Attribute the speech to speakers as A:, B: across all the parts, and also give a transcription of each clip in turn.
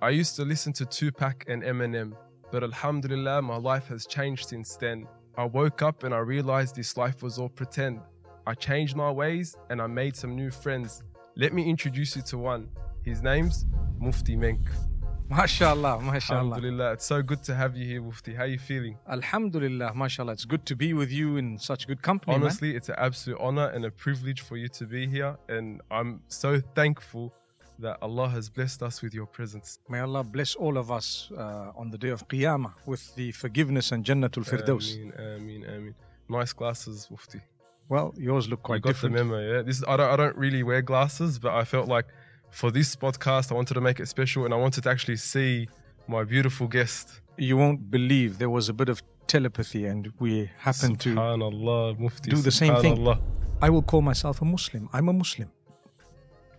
A: I used to listen to Tupac and Eminem, but Alhamdulillah, my life has changed since then. I woke up and I realized this life was all pretend. I changed my ways and I made some new friends. Let me introduce you to one. His name's Mufti Menk.
B: MashaAllah, MashaAllah.
A: Alhamdulillah, it's so good to have you here, Mufti. How are you feeling?
B: Alhamdulillah, MashaAllah. It's good to be with you in such good company. man.
A: Honestly, it's an absolute honor and a privilege for you to be here, and I'm so thankful that Allah has blessed us with your presence.
B: May Allah bless all of us uh, on the day of Qiyamah with the forgiveness and Jannatul Firdaus.
A: Ameen, ameen, ameen. Nice glasses, Mufti.
B: Well, yours look
A: You
B: quite
A: got
B: different.
A: the memo, yeah. This is, I don't I don't really wear glasses, but I felt like for this podcast I wanted to make it special, and I wanted to actually see my beautiful guest.
B: You won't believe there was a bit of telepathy, and we happened to.
A: Mufti.
B: do the same thing. I will call myself a Muslim. I'm a Muslim.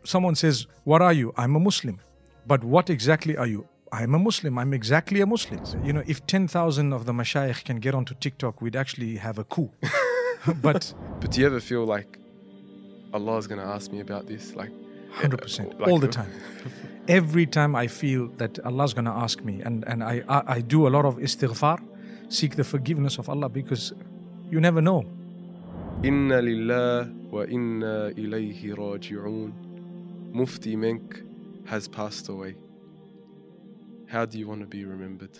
B: Someone says, What are you? I'm a Muslim. But what exactly are you? I'm a Muslim. I'm exactly a Muslim. You know, if 10,000 of the mashayikh can get onto TikTok, we'd actually have a coup. but
A: But do you ever feel like Allah is going to ask me about this? Like,
B: 100%,
A: like-
B: all the time. Every time I feel that Allah is going to ask me, and, and I, I, I do a lot of istighfar, seek the forgiveness of Allah because you never know.
A: Inna lillah wa inna ilayhi raji'un. Mufti Menk has passed away. How do you want to be remembered?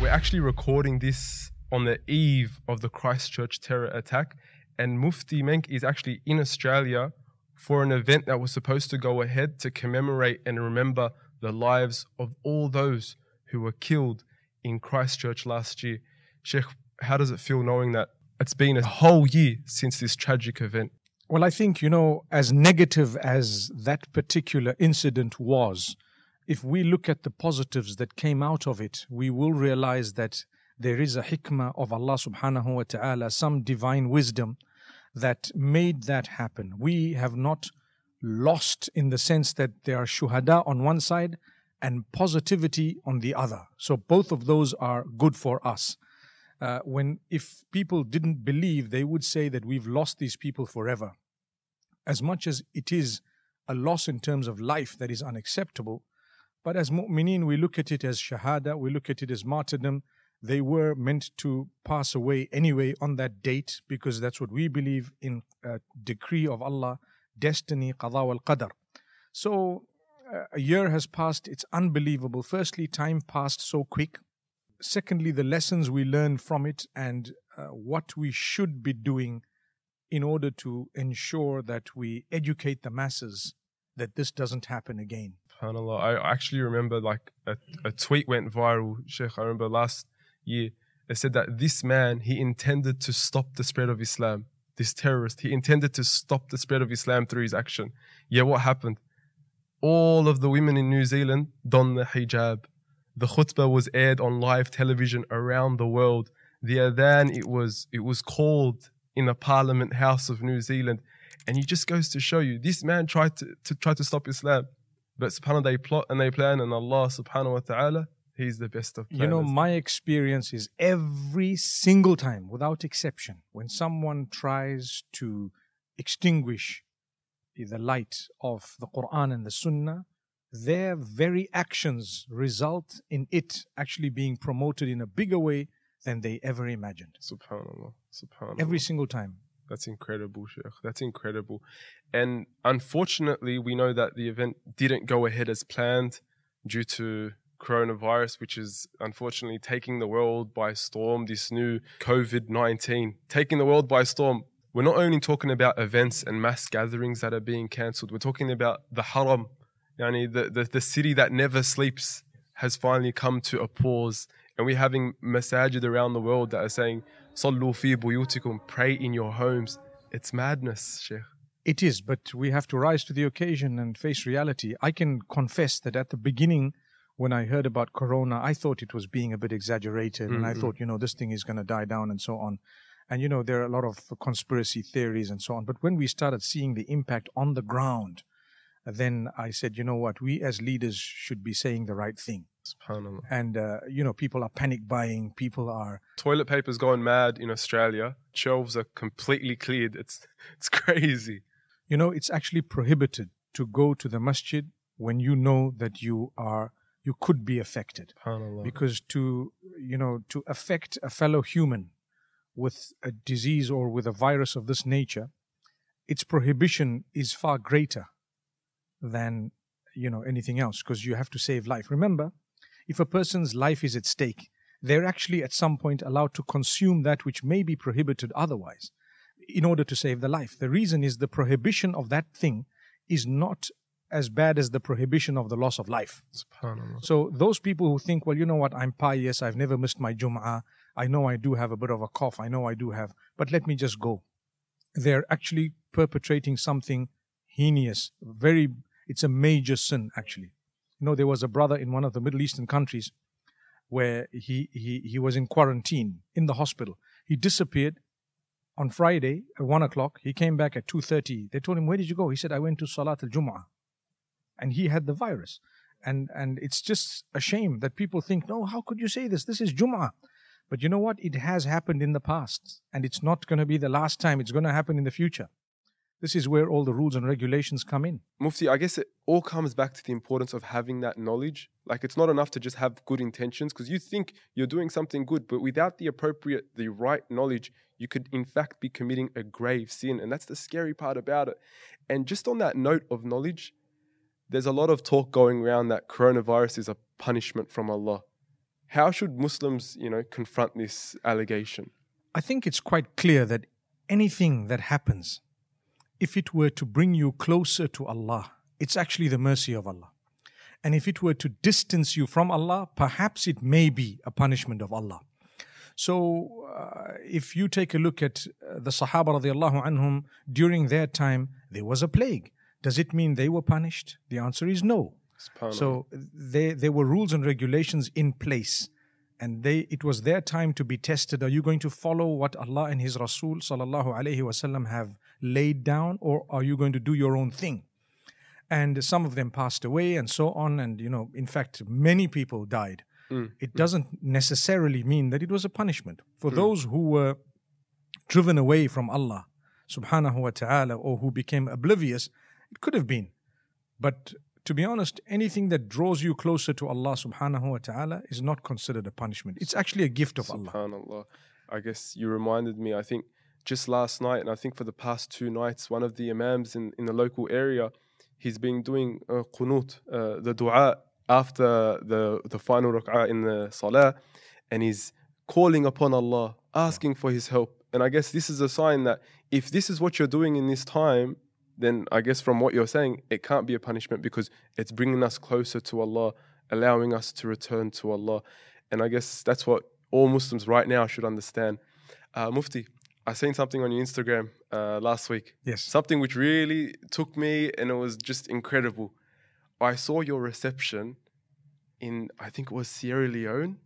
A: We're actually recording this on the eve of the Christchurch terror attack, and Mufti Menk is actually in Australia for an event that was supposed to go ahead to commemorate and remember the lives of all those who were killed in Christchurch last year. Sheikh, how does it feel knowing that it's been a whole year since this tragic event?
B: Well, I think, you know, as negative as that particular incident was, if we look at the positives that came out of it, we will realize that there is a hikmah of Allah subhanahu wa ta'ala, some divine wisdom that made that happen. We have not lost in the sense that there are shuhada on one side and positivity on the other. So both of those are good for us. Uh, when if people didn't believe, they would say that we've lost these people forever. As much as it is a loss in terms of life that is unacceptable, but as mu'mineen, we look at it as shahada, we look at it as martyrdom. They were meant to pass away anyway on that date because that's what we believe in a decree of Allah, destiny, qada wal qadar. So uh, a year has passed. It's unbelievable. Firstly, time passed so quick. Secondly, the lessons we learn from it and uh, what we should be doing in order to ensure that we educate the masses that this doesn't happen again.
A: I actually remember like a, a tweet went viral, Sheikh. I remember last year. It said that this man, he intended to stop the spread of Islam. This terrorist, he intended to stop the spread of Islam through his action. Yeah, what happened? All of the women in New Zealand donned the hijab. The khutbah was aired on live television around the world. The adhan, it was it was called in the Parliament House of New Zealand. And it just goes to show you, this man tried to, to try to stop Islam. But subhanAllah, they plot and they plan, and Allah subhanahu wa ta'ala, He's the best of planners.
B: You know, my experience is every single time, without exception, when someone tries to extinguish the light of the Quran and the Sunnah, their very actions result in it actually being promoted in a bigger way than they ever imagined.
A: subhanAllah, subhanAllah.
B: Every single time.
A: That's incredible, Sheikh. That's incredible. And unfortunately, we know that the event didn't go ahead as planned due to coronavirus, which is unfortunately taking the world by storm. This new COVID 19 taking the world by storm. We're not only talking about events and mass gatherings that are being cancelled, we're talking about the haram, yani the, the, the city that never sleeps has finally come to a pause. And we're having masajid around the world that are saying, Sallu fi buyutikum, pray in your homes. It's madness, Sheikh.
B: It is, but we have to rise to the occasion and face reality. I can confess that at the beginning, when I heard about Corona, I thought it was being a bit exaggerated, and I thought, you know, this thing is going to die down and so on. And, you know, there are a lot of conspiracy theories and so on. But when we started seeing the impact on the ground, then I said, you know what, we as leaders should be saying the right thing.
A: SubhanAllah.
B: And, uh, you know, people are panic buying, people are
A: Toilet paper's going mad in Australia. Shelves are completely cleared. It's it's crazy.
B: You know, it's actually prohibited to go to the masjid when you know that you are you could be affected because to you know to affect a fellow human with a disease or with a virus of this nature its prohibition is far greater than you know anything else because you have to save life. Remember if a person's life is at stake they're actually at some point allowed to consume that which may be prohibited otherwise in order to save the life. The reason is the prohibition of that thing is not as bad as the prohibition of the loss of life. So those people who think, well, you know what, I'm pious, I've never missed my Jum'ah, I know I do have a bit of a cough, I know I do have, but let me just go. They're actually perpetrating something heinous, very, it's a major sin actually. You know, there was a brother in one of the Middle Eastern countries where he, he, he was in quarantine in the hospital. He disappeared on Friday at one o'clock. He came back at 2.30. They told him, where did you go? He said, I went to Salat al-Jum'ah. And he had the virus and and it's just a shame that people think no how could you say this this is jum'ah but you know what it has happened in the past and it's not going to be the last time it's going to happen in the future this is where all the rules and regulations come in
A: Mufti, I guess it all comes back to the importance of having that knowledge. Like it's not enough to just have good intentions because you think you're doing something good, but without the appropriate, the right knowledge, you could in fact be committing a grave sin. And that's the scary part about it. And just on that note of knowledge, there's a lot of talk going around that coronavirus is a punishment from Allah. How should Muslims, you know, confront this allegation?
B: i think it's quite clear that anything that happens if it were to bring you closer to allah it's actually the mercy of allah and if it were to distance you from allah perhaps it may be a punishment of allah So, uh, if you take a look at uh, the Sahaba radiallahu anhum, during their time, there was a plague. Does it mean they were punished? The answer is no. So, they, there were rules and regulations in place. And they, it was their time to be tested. Are you going to follow what Allah and His Rasul sallallahu alaihi wasallam have laid down, or are you going to do your own thing? And some of them passed away, and so on. And you know, in fact, many people died hmm, it hmm. doesn't necessarily mean that it was a punishment. For hmm. those who were driven away from Allah subhanahu wa ta'ala or who became oblivious, it could have been. But to be honest, anything that draws you closer to Allah subhanahu wa ta'ala is not considered a punishment. It's actually a gift of Allah.
A: SubhanAllah. I guess you reminded me, I think just last night, and I think for the past two nights, one of the Imams in, in the local area, he's been doing uh, qunut, uh, the dua after the, the final rak'ah in the salah, and he's calling upon Allah, asking for his help. And I guess this is a sign that if this is what you're doing in this time, then I guess from what you're saying, it can't be a punishment because it's bringing us closer to Allah, allowing us to return to Allah. And I guess that's what all Muslims right now should understand. Uh, Mufti, I seen something on your Instagram uh, last week.
B: Yes.
A: Something which really took me and it was just incredible. I saw your reception in, I think it was Sierra Leone.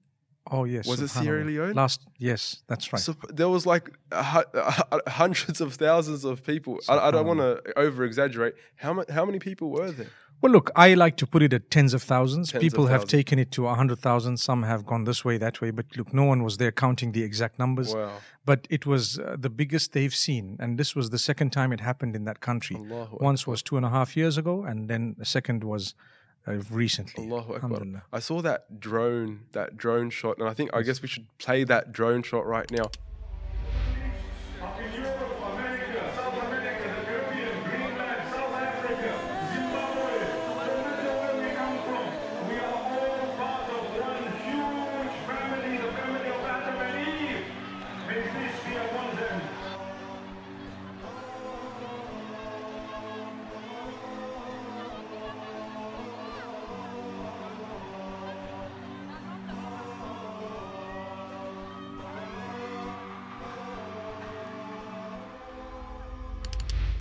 B: Oh, yes.
A: Was it Sierra. Leone?
B: Last, yes, that's right.
A: So there was like a hu- a- hundreds of thousands of people. I, I don't want to over exaggerate. How, ma- how many people were there?
B: Well, look, I like to put it at tens of thousands.
A: Tens of
B: People have
A: thousands.
B: taken it to a hundred thousand. Some have gone this way, that way. But look, no one was there counting the exact numbers.
A: Wow.
B: But it was uh, the biggest they've seen, and this was the second time it happened in that country.
A: Allahu
B: Once was two and a half years ago, and then the second was Uh, recently.
A: Allahu Akbar. I saw that drone, that drone shot, and I think I guess we should play that drone shot right now.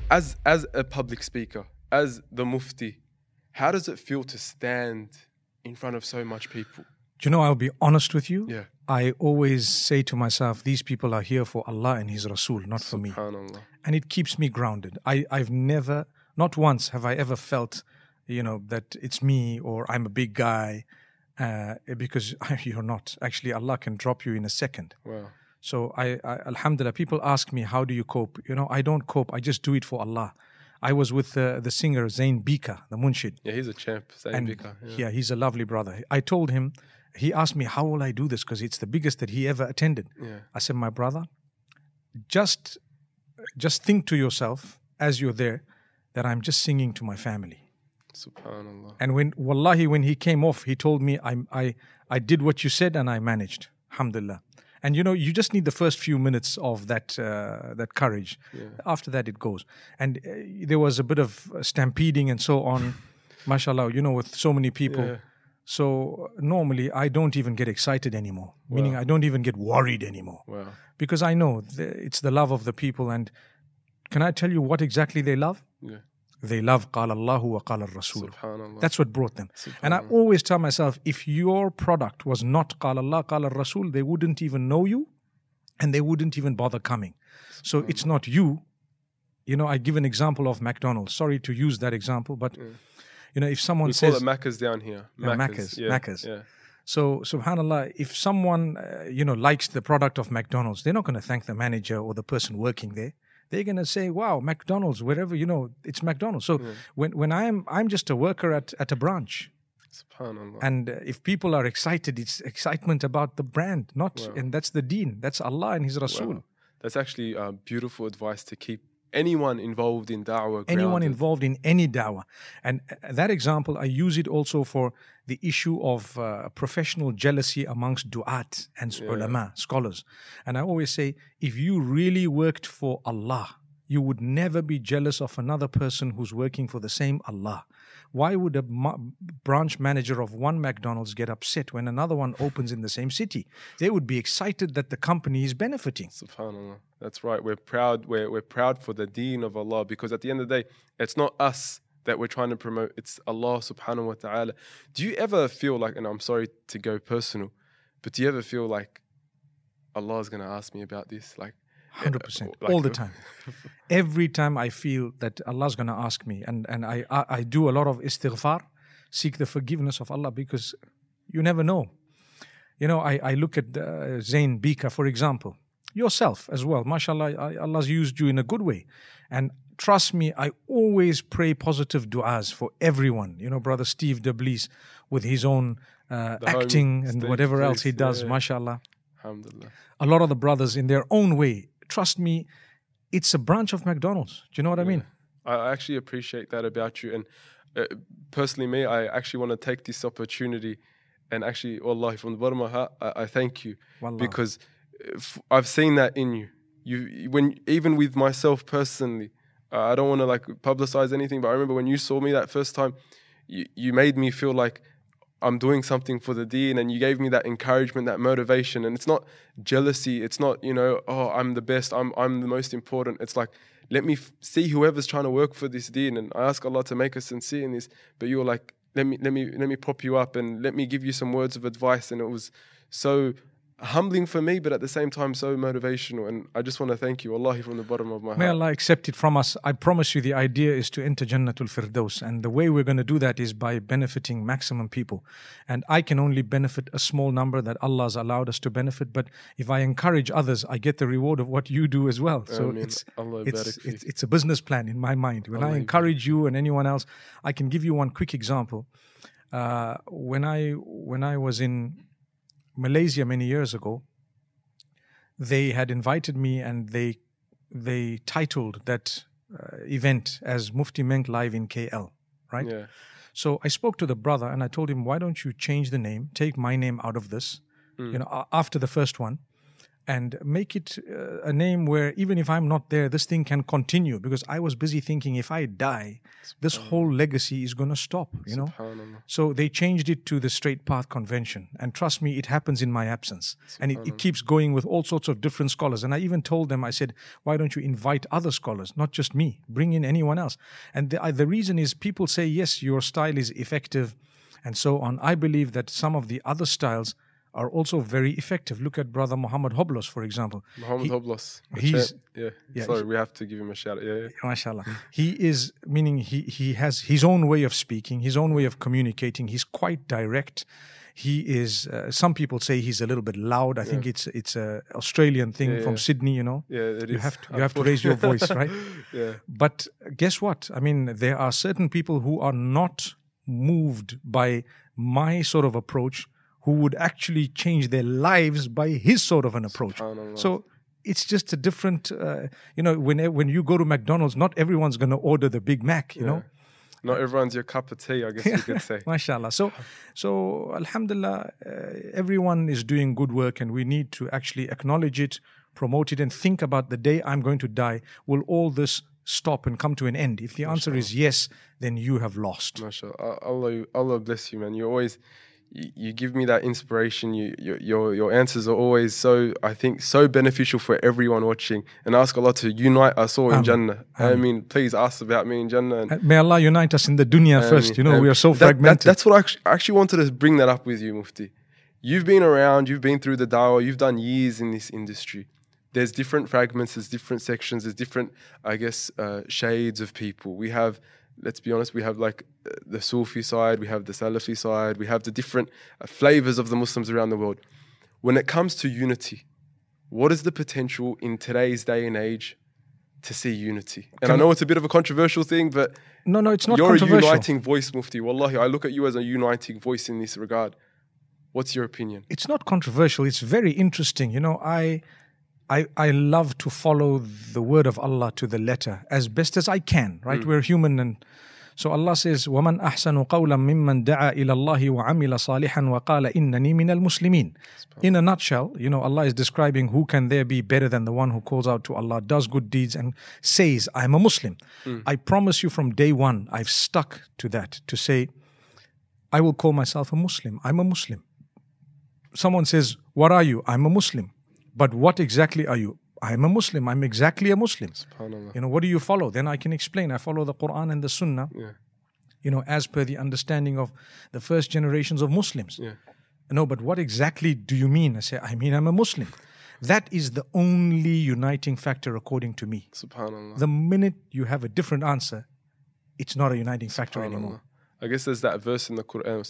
A: As as a public speaker, as the Mufti, how does it feel to stand in front of so much people?
B: Do you know, I'll be honest with you.
A: Yeah.
B: I always say to myself, these people are here for Allah and His Rasul, not for me. And it keeps me grounded. I, I've never, not once have I ever felt, you know, that it's me or I'm a big guy, uh, because you're not. Actually, Allah can drop you in a second.
A: Wow.
B: So I, I, Alhamdulillah, people ask me, how do you cope? You know, I don't cope. I just do it for Allah. I was with uh, the singer Zain Bhikha, the Munshid.
A: Yeah, he's a champ.
B: And
A: Bhikha. Yeah.
B: yeah, he's a lovely brother. I told him, he asked me, how will I do this? Because it's the biggest that he ever attended.
A: Yeah.
B: I said, my brother, just, just think to yourself as you're there that I'm just singing to my family.
A: Subhanallah.
B: And when, wallahi, when he came off, he told me, I, I, I did what you said and I managed. Alhamdulillah. And you know, you just need the first few minutes of that uh, that courage. After that, it goes. And uh, there was a bit of stampeding and so on. Mashallah, you know, with so many people.
A: Yeah.
B: So normally, I don't even get excited anymore. Meaning, I don't even get worried anymore
A: Wow.
B: because I know the, it's the love of the people. And can I tell you what exactly they love?
A: Yeah.
B: They love قال الله وقال الرسول.
A: Subhanallah.
B: That's what brought them. And I always tell myself, if your product was not قال الله قال الرسول, they wouldn't even know you and they wouldn't even bother coming. So it's not you. You know, I give an example of McDonald's. Sorry to use that example, but you know, if someone
A: we call
B: says
A: it Macca's down here.
B: Yeah, Macca's,
A: Yeah.
B: Macca's.
A: Yeah.
B: so, subhanallah, if someone uh, you know likes the product of McDonald's, they're not going to thank the manager or the person working there. They're going to say, "Wow, McDonald's, wherever you know, it's McDonald's." So when when I'm I'm just a worker at at a branch,
A: Subhanallah.
B: and uh, if people are excited, it's excitement about the brand, not and that's the Deen, that's Allah and His Rasul.
A: Wow. That's actually uh, beautiful advice to keep anyone involved in da'wah
B: anyone involved in any dawah. And uh, that example, I use it also for the issue of uh, professional jealousy amongst du'at and ulama, scholars. And I always say, if you really worked for Allah, you would never be jealous of another person who's working for the same Allah. Why would a ma- branch manager of one McDonald's get upset when another one opens in the same city? They would be excited that the company is benefiting.
A: Subhanallah. That's right. We're proud. We're, we're proud for the deen of Allah because at the end of the day, it's not us that we're trying to promote. It's Allah subhanahu wa ta'ala. Do you ever feel like, and I'm sorry to go personal, but do you ever feel like Allah is going to ask me about this? Like,
B: Hundred percent,
A: like-
B: all the time. Every time I feel that Allah's going to ask me, and and I, I I do a lot of istighfar, seek the forgiveness of Allah because you never know. You know, I I look at uh, Zain Bhikha for example, yourself as well. Mashallah, I, Allah's used you in a good way, and trust me, I always pray positive du'as for everyone. You know, brother Steve Deblis with his own uh, acting and whatever else he
A: place,
B: does.
A: yeah.
B: Mashallah
A: alhamdulillah.
B: a lot of the brothers in their own way. Trust me, it's a branch of McDonald's. Do you know what I mean?
A: I actually appreciate that about you. And uh, personally, me, I actually want to take this opportunity and actually, wallahi, from the bottom of my heart, I, I thank you
B: Wallah.
A: because uh, f- I've seen that in you. You, when even with myself personally, uh, I don't want to like publicize anything, but I remember when you saw me that first time, you, you made me feel like I'm doing something for the deen, and you gave me that encouragement, that motivation. And it's not jealousy. It's not you know, oh, I'm the best. I'm I'm the most important. It's like let me f- see whoever's trying to work for this deen, and I ask Allah to make us sincere in this. But you were like, let me let me let me prop you up and let me give you some words of advice, and it was so humbling for me, but at the same time so motivational. And I just want to thank you, Wallahi, from the bottom of my heart. May.
B: Allah accept it from us. I promise you, the idea is to enter Jannatul Firdaus. And the way we're going to do that is by benefiting maximum people. And I can only benefit a small number that Allah has allowed us to benefit. But if I encourage others, I get the reward of what you do as well. So it's, it's, it's, it's a business plan in my mind. When I encourage you and anyone else, I can give you one quick example. Uh, when I when I was in Malaysia many years ago, they had invited me and they they titled that uh, event as Mufti Menk Live in KL, right?
A: Yeah,
B: So I spoke to the brother and I told him, why don't you change the name, take my name out of this, you know, after the first one, and make it uh, a name where even if I'm not there, this thing can continue. Because I was busy thinking, if I die, this whole legacy is going to stop, you know. So they changed it to the Straight Path Convention. And trust me, it happens in my absence. And it, it keeps going with all sorts of different scholars. And I even told them, I said, why don't you invite other scholars, not just me? Bring in anyone else. And the, uh, the reason is people say, yes, your style is effective and so on. I believe that some of the other styles are also very effective. Look at Brother Muhammad Hoblos, for example.
A: Muhammad
B: He-
A: Hoblos.
B: he's-
A: yeah.
B: yeah,
A: Sorry, we have to give him a shout out. Yeah, yeah.
B: mashallah he is meaning he he has his own way of speaking his own way of communicating he's quite direct he is uh, some people say he's a little bit loud i think it's it's a australian thing
A: Yeah,
B: from
A: yeah.
B: sydney you know
A: Yeah, it
B: you
A: is.
B: have to you have to raise your voice right
A: Yeah.
B: but guess what i mean there are certain people who are not moved by my sort of approach who would actually change their lives by his sort of an approach. So it's just a different uh, you know when when you go to mcdonald's not everyone's going to order the big mac you know?
A: Not everyone's your cup of tea, I guess you could say.
B: mashallah so so alhamdulillah uh, everyone is doing good work and we need to actually acknowledge it promote it and think about the day i'm going to die. Will all this stop and come to an end? If the answer is yes then you have lost.
A: MashaAllah. Allah, Allah bless you, man. You're always, you, you give me that inspiration. You, your, your, your answers are always so, I think, so beneficial for everyone watching. And ask Allah to unite us all in Jannah. I mean, please ask about me in Jannah. And,
B: may allah unite us in the dunya first you know we are so
A: that- that-
B: fragmented
A: that's what I actually, I actually wanted to bring that up with you, Mufti. You've been around, you've been through the dawah, you've done years in this industry. There's different fragments, there's different sections, there's different, I guess, uh, shades of people. We have, let's be honest, we have like the Sufi side, we have the Salafi side, we have the different uh, flavors of the Muslims around the world. When it comes to unity, what is the potential in today's day and age to see unity? And I know it's a bit of a controversial thing, but
B: no no it's not
A: you're a uniting voice, Mufti. Wallahi, I look at you as a uniting voice in this regard. What's your opinion?
B: it's not controversial it's very interesting you know i I, I love to follow the word of Allah to the letter as best as I can, right? We're human and so Allah says, وَمَنْ أَحْسَنُ قَوْلًا مِمَّنْ دَعَا إِلَى اللَّهِ وَعَمِلَ صَالِحًا وَقَالَ إِنَّنِي مِنَ الْمُسْلِمِينَ In a nutshell, you know, Allah is describing who can there be better than the one who calls out to Allah, does good deeds and says, I'm a Muslim. I promise you from day one, I've stuck to that to say, I will call myself a Muslim. I'm a Muslim someone says, What are you? I'm a Muslim. But what exactly are you? I'm a Muslim. I'm exactly a Muslim. You know, what do you follow? Then I can explain. I follow the Quran and the Sunnah,
A: Yeah.
B: you know, as per the understanding of the first generations of Muslims.
A: Yeah.
B: No, but what exactly do you mean? I say, I mean, I'm a Muslim. That is the only uniting factor according to me.
A: SubhanAllah.
B: The minute you have a different answer, it's not a uniting factor anymore.
A: I guess there's that verse in the Quran,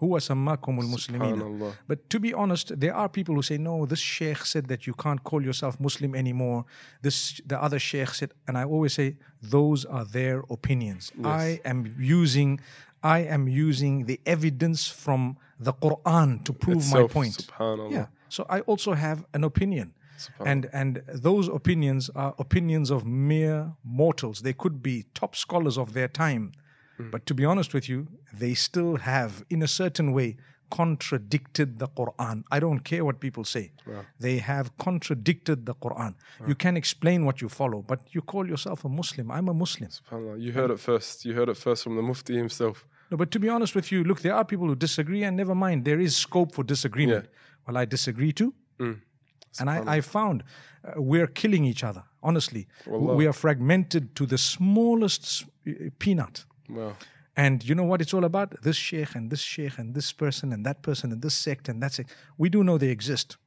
A: سَمَّاكُمْ
B: Huwa sammakum al-muslimin.
A: Subhanallah.
B: But to be honest, there are people who say, no, this sheikh said that you can't call yourself Muslim anymore. This the other sheikh said, and I always say, those are their opinions. I am using I am using the evidence from the Quran to prove my
A: Itself,
B: point.
A: subhanallah.
B: Yeah. So I also have an opinion. And and those opinions are opinions of mere mortals. They could be top scholars of their time.
A: Hmm.
B: But to be honest with you, they still have, in a certain way, contradicted the Quran. I don't care what people say. They have contradicted the Quran. You can explain what you follow, but you call yourself a Muslim. I'm a Muslim.
A: SubhanAllah. You heard it first. You heard it first from the Mufti himself.
B: No, but to be honest with you, look, there are people who disagree, and never mind, there is scope for disagreement. Well, I disagree too. And I, I found uh, we're killing each other, honestly.
A: Wallah.
B: We are fragmented to the smallest uh, peanut.
A: Wow.
B: And you know what it's all about? This sheikh and this sheikh and this person and that person and this sect and that sect. We do know they exist.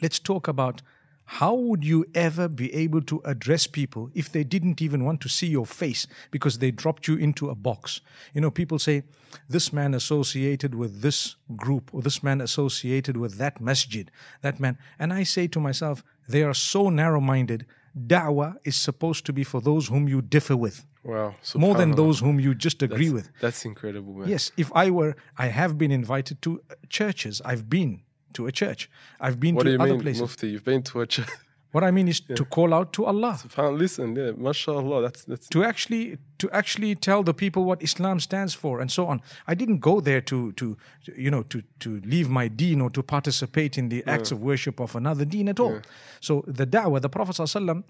B: Let's talk about how would you ever be able to address people if they didn't even want to see your face because they dropped you into a box? You know, people say, this man associated with this group or this man associated with that masjid, that man. And I say to myself, they are so narrow minded. Da'wah is supposed to be for those whom you differ with,
A: Wow.
B: more than those whom you just agree
A: That's-
B: with.
A: That's incredible, man.
B: Yes, if I were, I have been invited to churches. I've been to a church. I've been
A: What
B: to
A: do you
B: other
A: mean,
B: places.
A: Mufti? You've been to a church.
B: What I mean is to call out to Allah,
A: Listen, yeah, mashallah. That's that's
B: to actually to actually tell the people what Islam stands for, and so on. I didn't go there to to you know to to leave my deen or to participate in the acts of worship of another deen at all. So the da'wah, the Prophet ﷺ,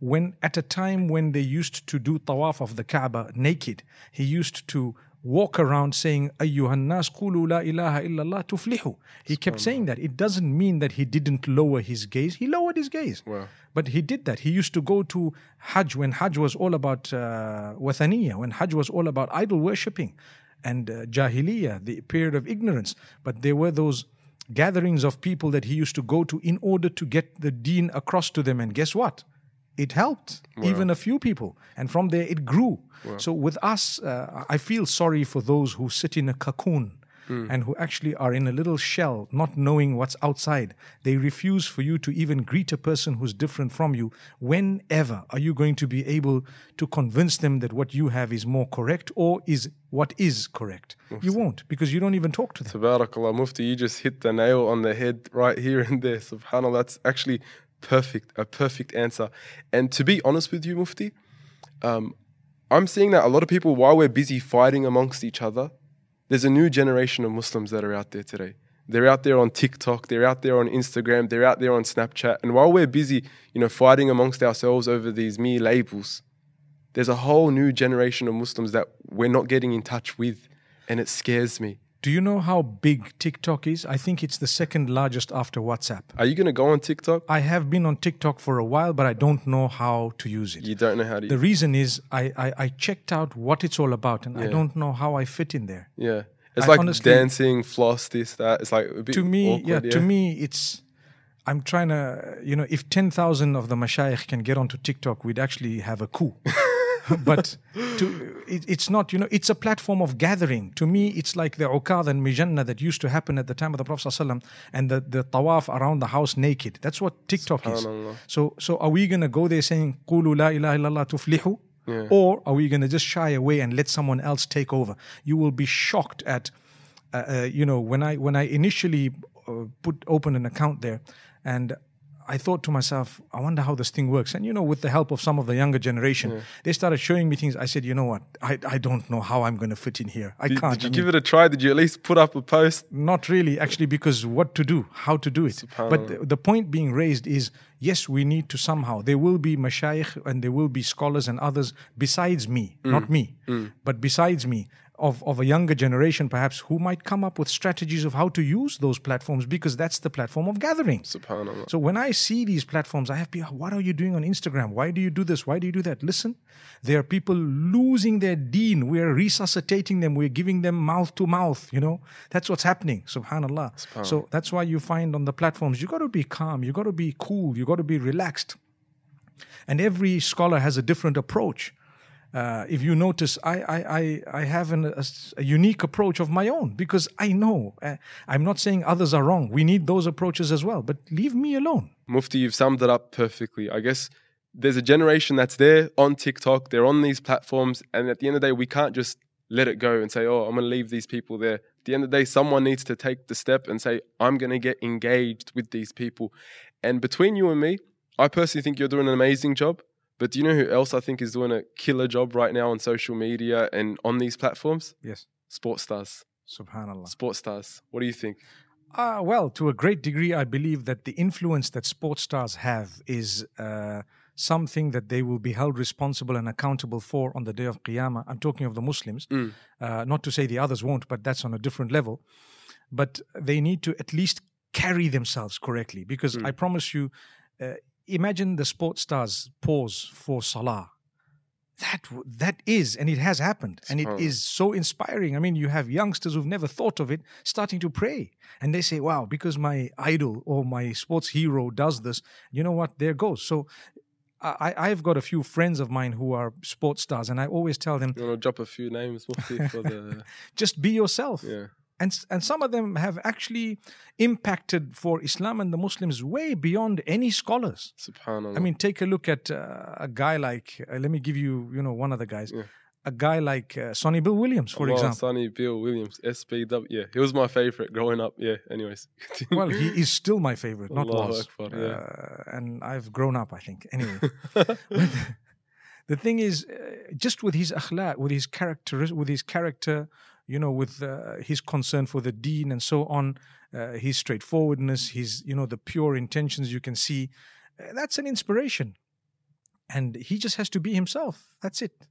B: when at a time when they used to do tawaf of the Kaaba naked, he used to walk around saying ayyuhan nas qulu la ilaha illallah tuflihu he kept saying that it doesn't mean that he didn't lower his gaze he lowered his gaze
A: Wow.
B: but he did that. He used to go to Hajj when Hajj was all about uh, Wathaniya, when Hajj was all about idol worshipping and uh, Jahiliyyah, the period of ignorance. But there were those gatherings of people that he used to go to in order to get the deen across to them. And guess what? It helped even a few people. And from there, it grew. So with us, uh, I feel sorry for those who sit in a cocoon. And who actually are in a little shell, not knowing what's outside. They refuse for you to even greet a person who's different from you. Whenever are you going to be able to convince them that what you have is more correct or is what is correct? You won't because you don't even talk to them.
A: Tabarakallah, Mufti, you just hit the nail on the head right here and there. Subhanallah, that's actually perfect, a perfect answer. And to be honest with you, Mufti, um, I'm seeing that a lot of people, while we're busy fighting amongst each other, there's a new generation of Muslims that are out there today. They're out there on TikTok, they're out there on Instagram, they're out there on Snapchat. And while we're busy, you know, fighting amongst ourselves over these mere labels, there's a whole new generation of Muslims that we're not getting in touch with. And it scares me.
B: Do you know how big TikTok is? I think it's the second largest after WhatsApp.
A: Are you going to go on TikTok?
B: I have been on TikTok for a while, but I don't know how to use it.
A: You don't know how to.
B: The reason is I, I, I checked out what it's all about and I don't know how I fit in there.
A: yeah. It's
B: I
A: like
B: honestly-
A: dancing, floss, this, that. It's like
B: To me,
A: awkward,
B: yeah, to me, it's. I'm trying to, you know, if 10,000 of the mashayikh can get onto TikTok, we'd actually have a coup. but to, it, it's not, you know, it's a platform of gathering. To me, it's like the ukad and mijanna that used to happen at the time of the Prophet ﷺ and the, the tawaf around the house naked. That's what TikTok is. So, so are we going to go there saying, Qulu la ilaha illallah tuflihu?
A: Yeah.
B: Or are we going to just shy away and let someone else take over? You will be shocked at, uh, uh, you know, when I when I initially uh, put open an account there, and I thought to myself, I wonder how this thing works. And you know, with the help of some of the younger generation, they started showing me things. I said, you know what? I, I don't know how I'm going to fit in here. I
A: Did,
B: can't.
A: did you
B: I
A: give it a try? Did you at least put up a post?
B: not really, actually, because what to do, how to do it. But the, the point being raised is yes, we need to somehow. There will be mashayikh and there will be scholars and others besides me, mm. not me, mm. but besides me. Of, of a younger generation, perhaps, who might come up with strategies of how to use those platforms because that's the platform of gathering.
A: Subhanallah.
B: So when I see these platforms, I have people, what are you doing on Instagram? Why do you do this? Why do you do that? Listen, there are people losing their deen. We are resuscitating them. We're giving them mouth to mouth. You know, that's what's happening. Subhanallah. So that's why you find on the platforms, you got to be calm. You got to be cool. You got to be relaxed. And every scholar has a different approach. Uh, if you notice, I, I, I, I have an, a, a unique approach of my own because I know. Uh, I'm not saying others are wrong. We need those approaches as well, but leave me alone.
A: Mufti, you've summed it up perfectly. I guess there's a generation that's there on TikTok, they're on these platforms, and at the end of the day, we can't just let it go and say, oh, I'm going to leave these people there. At the end of the day, someone needs to take the step and say, I'm going to get engaged with these people. And between you and me, I personally think you're doing an amazing job. But do you know who else I think is doing a killer job right now on social media and on these platforms?
B: Yes.
A: Sports stars.
B: Subhanallah.
A: Sports stars. What do you think?
B: Uh, well, to a great degree, I believe that the influence that sports stars have is uh, something that they will be held responsible and accountable for on the day of Qiyamah. I'm talking of the Muslims, uh, not to say the others won't, but that's on a different level. But they need to at least carry themselves correctly because I promise you, uh, imagine the sports stars pause for Salah. That that is, and it has happened, and it is so inspiring. I mean, you have youngsters who've never thought of it starting to pray, and they say, "Wow, because my idol or my sports hero does this, you know what? There goes." So, I, I've got a few friends of mine who are sports stars, and I always tell them,
A: You want to drop a few names, for the.
B: just be yourself.
A: Yeah.
B: And, and some of them have actually impacted for Islam and the Muslims way beyond any scholars.
A: Subhanallah.
B: I mean, take a look at uh, a guy like, uh, let me give you, you know, one of the guys. A guy like uh, Sonny Bill Williams, for
A: Oh,
B: example.
A: Sonny Bill Williams, SBW. Yeah, he was my favorite growing up. Yeah, anyways.
B: Well, he is still my favorite, not
A: Allahu
B: was.
A: Akbar, yeah.
B: Uh, and I've grown up, I think. Anyway, the thing is, uh, just with his akhlaq, with his character, with his character, you know, with uh, his concern for the deen and so on, uh, his straightforwardness, his, you know, the pure intentions you can see, uh, that's an inspiration. And he just has to be himself. That's it.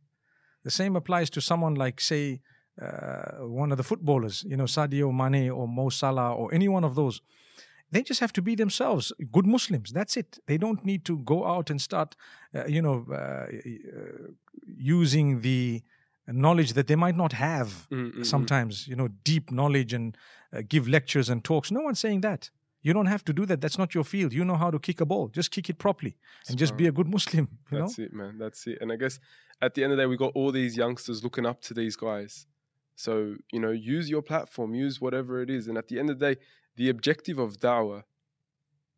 B: The same applies to someone like, say, uh, one of the footballers, you know, Sadio Mane or Mo Salah or any one of those. They just have to be themselves, good Muslims. That's it. They don't need to go out and start, uh, you know, uh, using the knowledge that they might not have
A: Mm, mm, mm.
B: sometimes, you know, deep knowledge and uh, give lectures and talks. No one's saying that. You don't have to do that. That's not your field. You know how to kick a ball. Just kick it properly and just be a good Muslim, you know?
A: That's it, man. That's it. And I guess at the end of the day, we got all these youngsters looking up to these guys. So, you know, use your platform, use whatever it is. And at the end of the day, the objective of da'wah,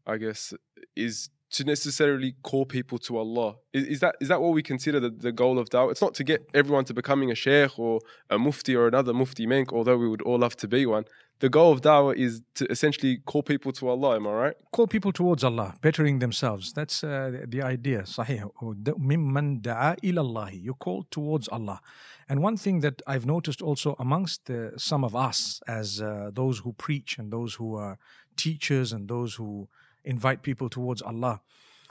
A: I guess, is to necessarily call people to Allah. Is, is, that is that what we consider the, the goal of da'wah? It's not to get everyone to becoming a sheikh or a mufti or another mufti menk, although we would all love to be one. The goal of da'wah is to essentially call people to Allah, am I right?
B: Call people towards Allah, bettering themselves. That's uh, the, idea, sahih. Oh, mimman da'a ilallahi. You call towards Allah. And one thing that I've noticed also amongst the, some of us as uh, those who preach and those who are teachers and those who invite people towards Allah,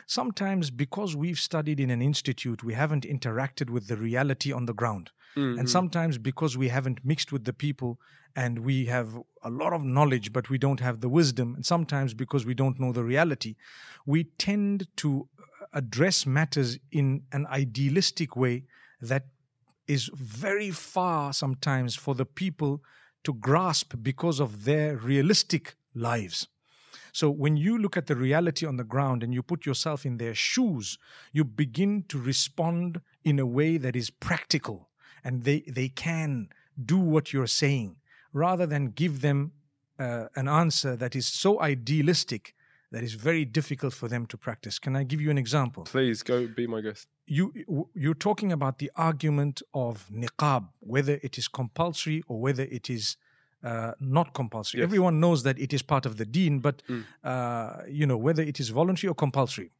B: sometimes because we've studied in an institute, we haven't interacted with the reality on the ground. And mm-hmm. sometimes because we haven't mixed with the people and we have a lot of knowledge, but we don't have the wisdom, and sometimes because we don't know the reality, we tend to uh, address matters in an idealistic way that is very far sometimes for the people to grasp because of their realistic lives. So when you look at the reality on the ground and you put yourself in their shoes, you begin to respond in a way that is practical and they, they can do what you're saying rather than give them uh, an answer that is so idealistic that is very difficult for them to practice. Can I give you an example?
A: Please go be my guest.
B: you you're talking about the argument of niqab, whether it is compulsory or whether it is uh, not compulsory.
A: Yes.
B: Everyone knows that it is part of the deen, but
A: Mm.
B: uh, you know whether it is voluntary or compulsory.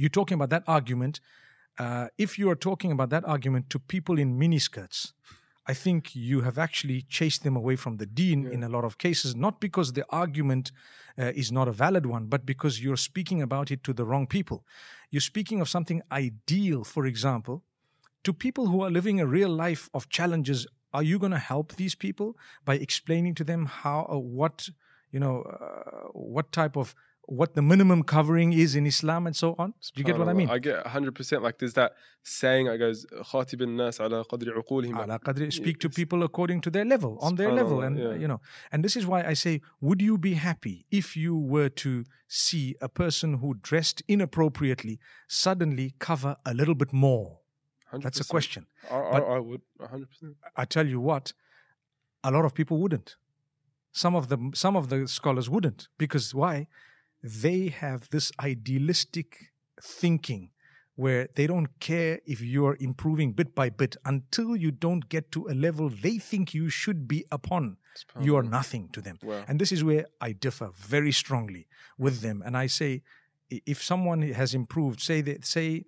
B: You're talking about that argument. Uh, if you are talking about that argument to people in miniskirts, I think you have actually chased them away from the deen in a lot of cases, not because the argument uh, is not a valid one, but because you're speaking about it to the wrong people. You're speaking of something ideal, for example, to people who are living a real life of challenges Are you going to help these people by explaining to them how, uh, what, you know, uh, what type of, what the minimum covering is in Islam and so on? Do you get what I
A: Subhanallah.
B: mean?
A: I get 100%. Like there's that saying that goes, خاطب الناس على قدر عقولهم.
B: Ala qadri, speak to people according to their level, on their level,
A: Subhanallah,
B: and uh,
A: yeah.
B: you know. And this is why I say, would you be happy if you were to see a person who dressed inappropriately suddenly cover a little bit more? That's a question.
A: I, I, I would 100%.
B: I tell you what, a lot of people wouldn't. Some of the some of the scholars wouldn't because why? They have this idealistic thinking where they don't care if you are improving bit by bit until you don't get to a level they think you should be upon. You are nothing to them.
A: Wow.
B: And this is where I differ very strongly with them. And I say, if someone has improved, say that, say,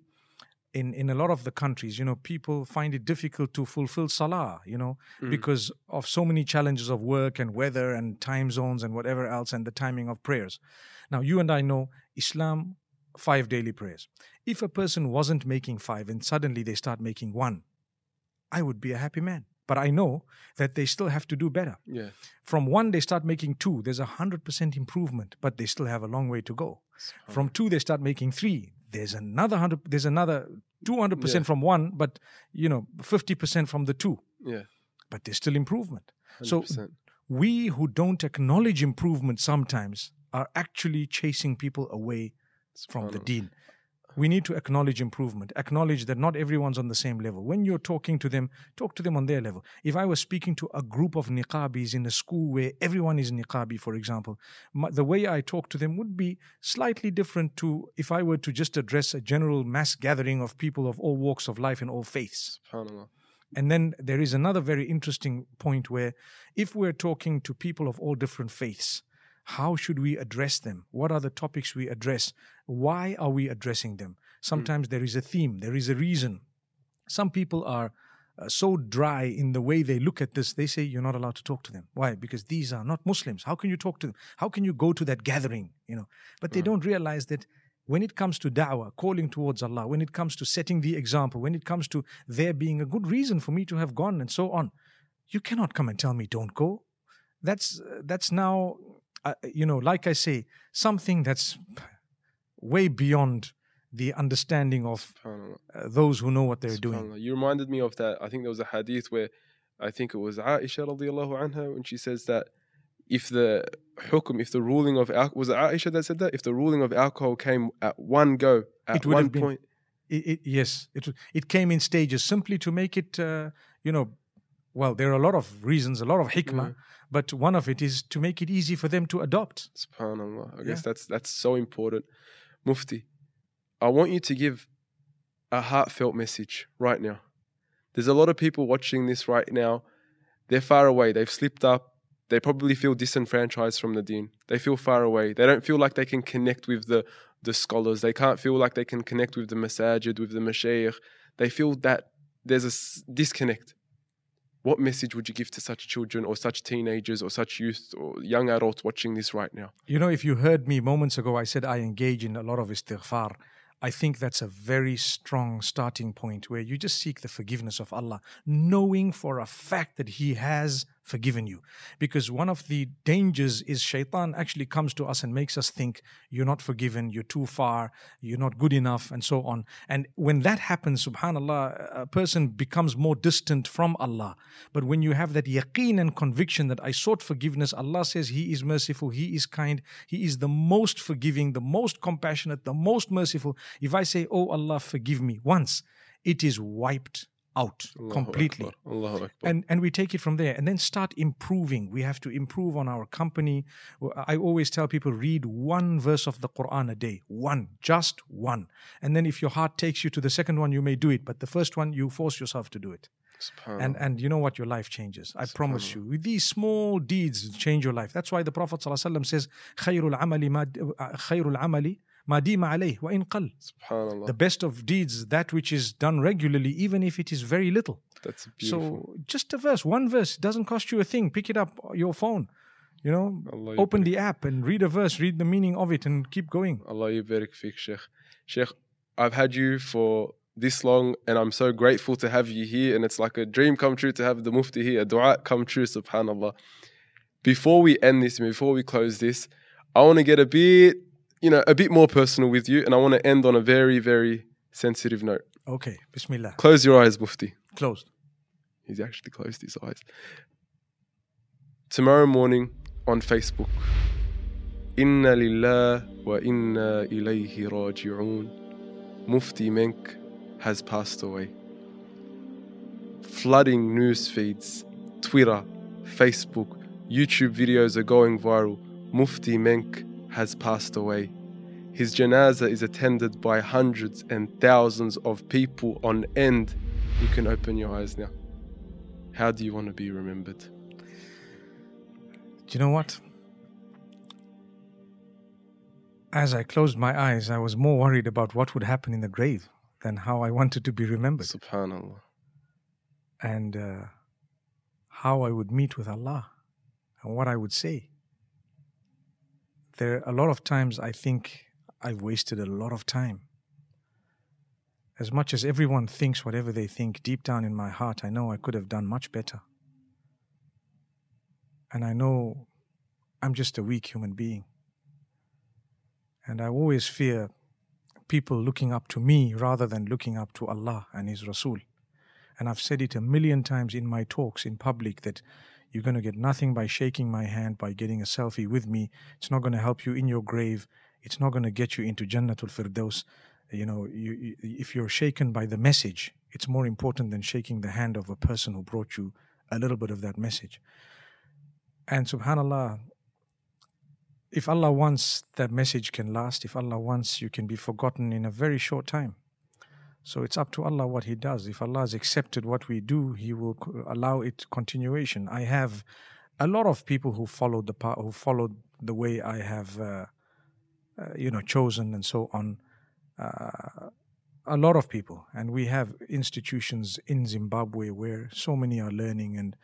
B: in, in a lot of the countries, you know, people find it difficult to fulfill salah, you know, hmm. because of so many challenges of work and weather and time zones and whatever else and the timing of prayers. Now, you and I know Islam, five daily prayers. If a person wasn't making five and suddenly they start making one, I would be a happy man. But I know that they still have to do better.
A: Yeah.
B: From one, they start making two. There's a 100% improvement, but they still have a long way to go. From two, they start making three. There's another 100, there's another 200%
A: Yeah.
B: from one, but, you know, 50% from the two.
A: Yeah.
B: But there's still improvement. So
A: 100%.
B: we who don't acknowledge improvement sometimes are actually chasing people away from the
A: Subhanallah.
B: We need to acknowledge improvement, acknowledge that not everyone's on the same level. When you're talking to them, talk to them on their level. If I was speaking to a group of niqabis in a school where everyone is niqabi, for example, my, the way I talk to them would be slightly different to if I were to just address a general mass gathering of people of all walks of life and all faiths.
A: SubhanAllah.
B: And then there is another very interesting point where if we're talking to people of all different faiths, how should we address them? What are the topics we address? Why are we addressing them? Hmm. Sometimes there is a theme, there is a reason. Some people are uh, so dry in the way they look at this, they say you're not allowed to talk to them. Why? Because these are not Muslims. How can you talk to them? How can you go to that gathering? You know, but they hmm. don't realize that when it comes to da'wah, calling towards Allah, when it comes to setting the example, when it comes to there being a good reason for me to have gone and so on, you cannot come and tell me don't go. That's uh, that's now, uh, you know, like I say, something that's way beyond the understanding of uh, those who know what they're doing.
A: You reminded me of that. I think there was a hadith where I think it was Aisha radiallahu anha when she says that if the hukm, if the ruling of alcohol, was it Aisha that said that? If the ruling of alcohol came at one go, at
B: It would
A: one
B: have been-
A: point,
B: It, it, yes, it it came in stages simply to make it, uh, you know, well, there are a lot of reasons, a lot of hikmah, mm. but one of it is to make it easy for them to adopt.
A: subhanAllah. I
B: Yeah.
A: guess that's that's so important. Mufti, I want you to give a heartfelt message right now. There's a lot of people watching this right now. They're far away. They've slipped up. They probably feel disenfranchised from the deen. They feel far away. They don't feel like they can connect with the, the scholars. They can't feel like they can connect with the masajid, with the mashayikh. They feel that there's a disconnect. What message would you give to such children or such teenagers or such youth or young adults watching this right now?
B: You know, if you heard me moments ago, I said I engage in a lot of istighfar. I think that's a very strong starting point where you just seek the forgiveness of Allah, knowing for a fact that He has forgiven you. Because one of the dangers is shaitan actually comes to us and makes us think you're not forgiven, you're too far, you're not good enough, and so on. And when that happens, subhanAllah, a person becomes more distant from Allah. But when you have that yaqeen and conviction that I sought forgiveness, Allah says He is merciful, He is kind, He is the most forgiving, the most compassionate, the most merciful. If I say, Oh Allah, forgive me once, it is wiped out
A: Allahu
B: completely.
A: Akbar. Allahu Akbar.
B: And and we take it from there and then start improving. We have to improve on our company. I always tell people read one verse of the Quran a day, one, just one. And then if your heart takes you to the second one, you may do it, but the first one you force yourself to do it. And and you know what your life changes. I promise you. These small deeds change your life. That's why the Prophet ﷺ says khairul amali uh, khairul amali ما ديم عليه وإن قل
A: Subhanallah.
B: the best of deeds that which is done regularly even if it is very little
A: That's beautiful.
B: so just a verse, one verse doesn't cost you a thing. Pick it up your phone, you know,
A: Allah
B: open the app and read a verse, read the meaning of it, and keep going.
A: Allah yubarik fik, Sheikh. Sheikh, I've had you for this long and I'm so grateful to have you here. And it's like a dream come true to have the Mufti here, a dua come true, subhanAllah. Before we end this and before we close this, I want to get a bit, you know, a bit more personal with you. And I want to end on a very, very sensitive note.
B: Okay, Bismillah.
A: Close your eyes, Mufti.
B: Closed.
A: He's actually closed his eyes. Tomorrow morning on Facebook. Inna lillah wa inna ilayhi raji'un. Mufti Menk has passed away. Flooding news feeds, Twitter, Facebook, YouTube videos are going viral. Mufti Menk has passed away. His janaza is attended by hundreds and thousands of people on end. You can open your eyes now. How do you want to be remembered?
B: Do you know what? As I closed my eyes, I was more worried about what would happen in the grave than how I wanted to be remembered
A: Subhanallah.
B: and uh, how I would meet with Allah and what I would say. There a lot of times I think I've wasted a lot of time. As much as everyone thinks whatever they think, deep down in my heart, I know I could have done much better. And I know I'm just a weak human being. And I always fear people looking up to me rather than looking up to Allah and His Rasul. And I've said it a million times in my talks in public that you're going to get nothing by shaking my hand, by getting a selfie with me. It's not going to help you in your grave. It's not going to get you into Jannatul Firdaus. You know, you, you, if you're shaken by the message, it's more important than shaking the hand of a person who brought you a little bit of that message. And subhanAllah, if Allah wants, that message can last. If Allah wants, you can be forgotten in a very short time. So it's up to Allah what He does. If Allah has accepted what we do, He will allow it continuation. I have a lot of people who followed the who followed the way I have, uh, uh, you know, chosen and so on. Uh, a lot of people, and we have institutions in Zimbabwe where so many are learning, and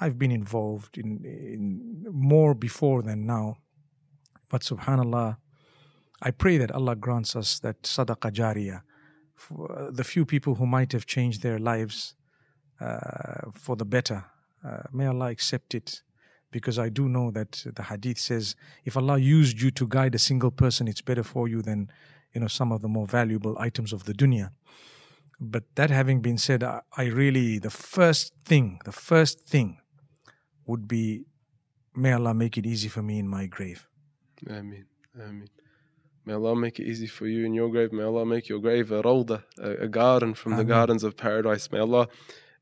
B: I've been involved in, in more before than now. But Subhanallah, I pray that Allah grants us that sadaqah jariyah the few people who might have changed their lives uh, for the better. Uh, may Allah accept it because I do know that the hadith says if Allah used you to guide a single person, it's better for you than you know, some of the more valuable items of the dunya. But that having been said, I, I really, the first thing, the first thing would be, may Allah make it easy for me in my grave.
A: Ameen. Ameen. May Allah make it easy for you in your grave. May Allah make your grave a rawda, a, a garden from the gardens of paradise. May Allah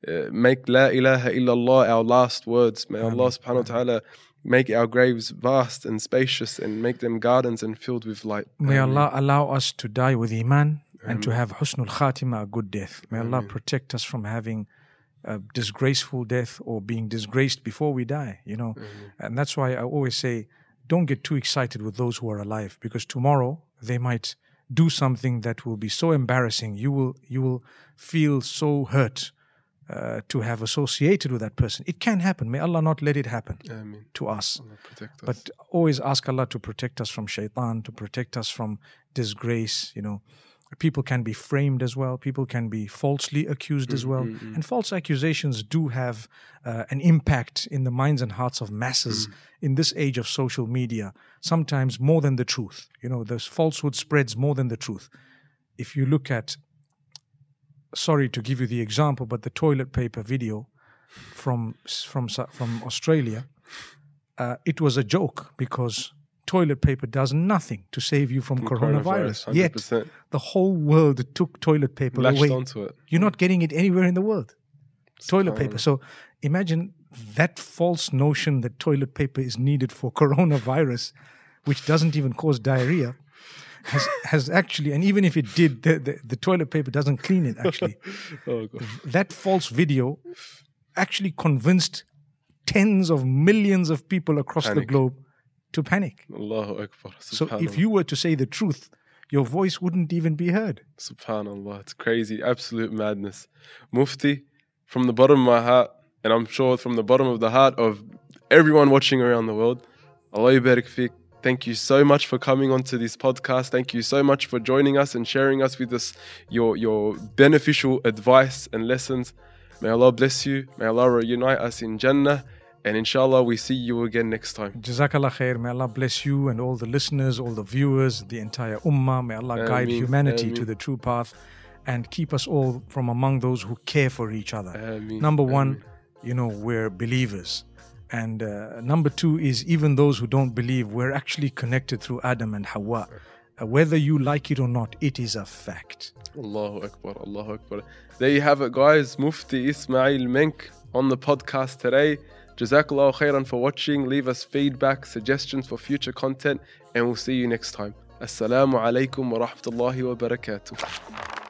A: uh, make La ilaha illallah our last words. May Allah
B: Ameen.
A: subhanahu wa ta'ala make our graves vast and spacious and make them gardens and filled with light.
B: May
A: Ameen.
B: Allah allow us to die with Iman and to have husnul khatima, a good death. May Allah protect us from having a disgraceful death or being disgraced before we die, you know. And that's why I always say, don't get too excited with those who are alive because tomorrow they might do something that will be so embarrassing. You will you will feel so hurt uh, to have associated with that person. It can happen. May Allah not let it happen
A: Ameen.
B: to us.
A: Us.
B: But always ask Allah to protect us from shaitan, to protect us from disgrace. You know, people can be framed as well. People can be falsely accused as well. And false accusations do have uh, an impact in the minds and hearts of masses in this age of social media, sometimes more than the truth. You know, this falsehood spreads more than the truth. If you look at, sorry to give you the example, but the toilet paper video from from from Australia, uh, it was a joke because toilet paper does nothing to save you from, coronavirus. Yet
A: 100%.
B: the whole world took toilet paper
A: latched
B: away.
A: onto it.
B: You're not getting it anywhere in the world. Toilet paper. So imagine that false notion that toilet paper is needed for coronavirus, which doesn't even cause diarrhea, has has actually, and even if it did, the, the, the toilet paper doesn't clean it. Actually,
A: Oh, God.
B: that false video actually convinced tens of millions of people across the globe to panic.
A: Allahu Akbar.
B: So if you were to say the truth, your voice wouldn't even be heard.
A: Subhanallah, it's crazy, absolute madness. Mufti, from the bottom of my heart, and I'm sure from the bottom of the heart of everyone watching around the world, Allah barik fik. Thank you so much for coming onto this podcast. Thank you so much for joining us and sharing us with us your your beneficial advice and lessons. May Allah bless you. May Allah reunite us in Jannah. And inshallah, we see you again next time.
B: Jazakallah khair. May Allah bless you and all the listeners, all the viewers, the entire ummah. May Allah guide
A: Ameen.
B: humanity to the true path and keep us all from among those who care for each other.
A: Ameen.
B: Number one, you know, we're believers. And uh, number two is even those who don't believe, we're actually connected through Adam and Hawa. Uh, whether you like it or not, it is a fact.
A: Allahu Akbar, Allahu Akbar. There you have it, guys. Mufti Ismail Menk on the podcast today. Jazakallah khairan for watching. Leave us feedback, suggestions for future content, and we'll see you next time. Assalamu alaikum wa rahmatullahi wa barakatuh.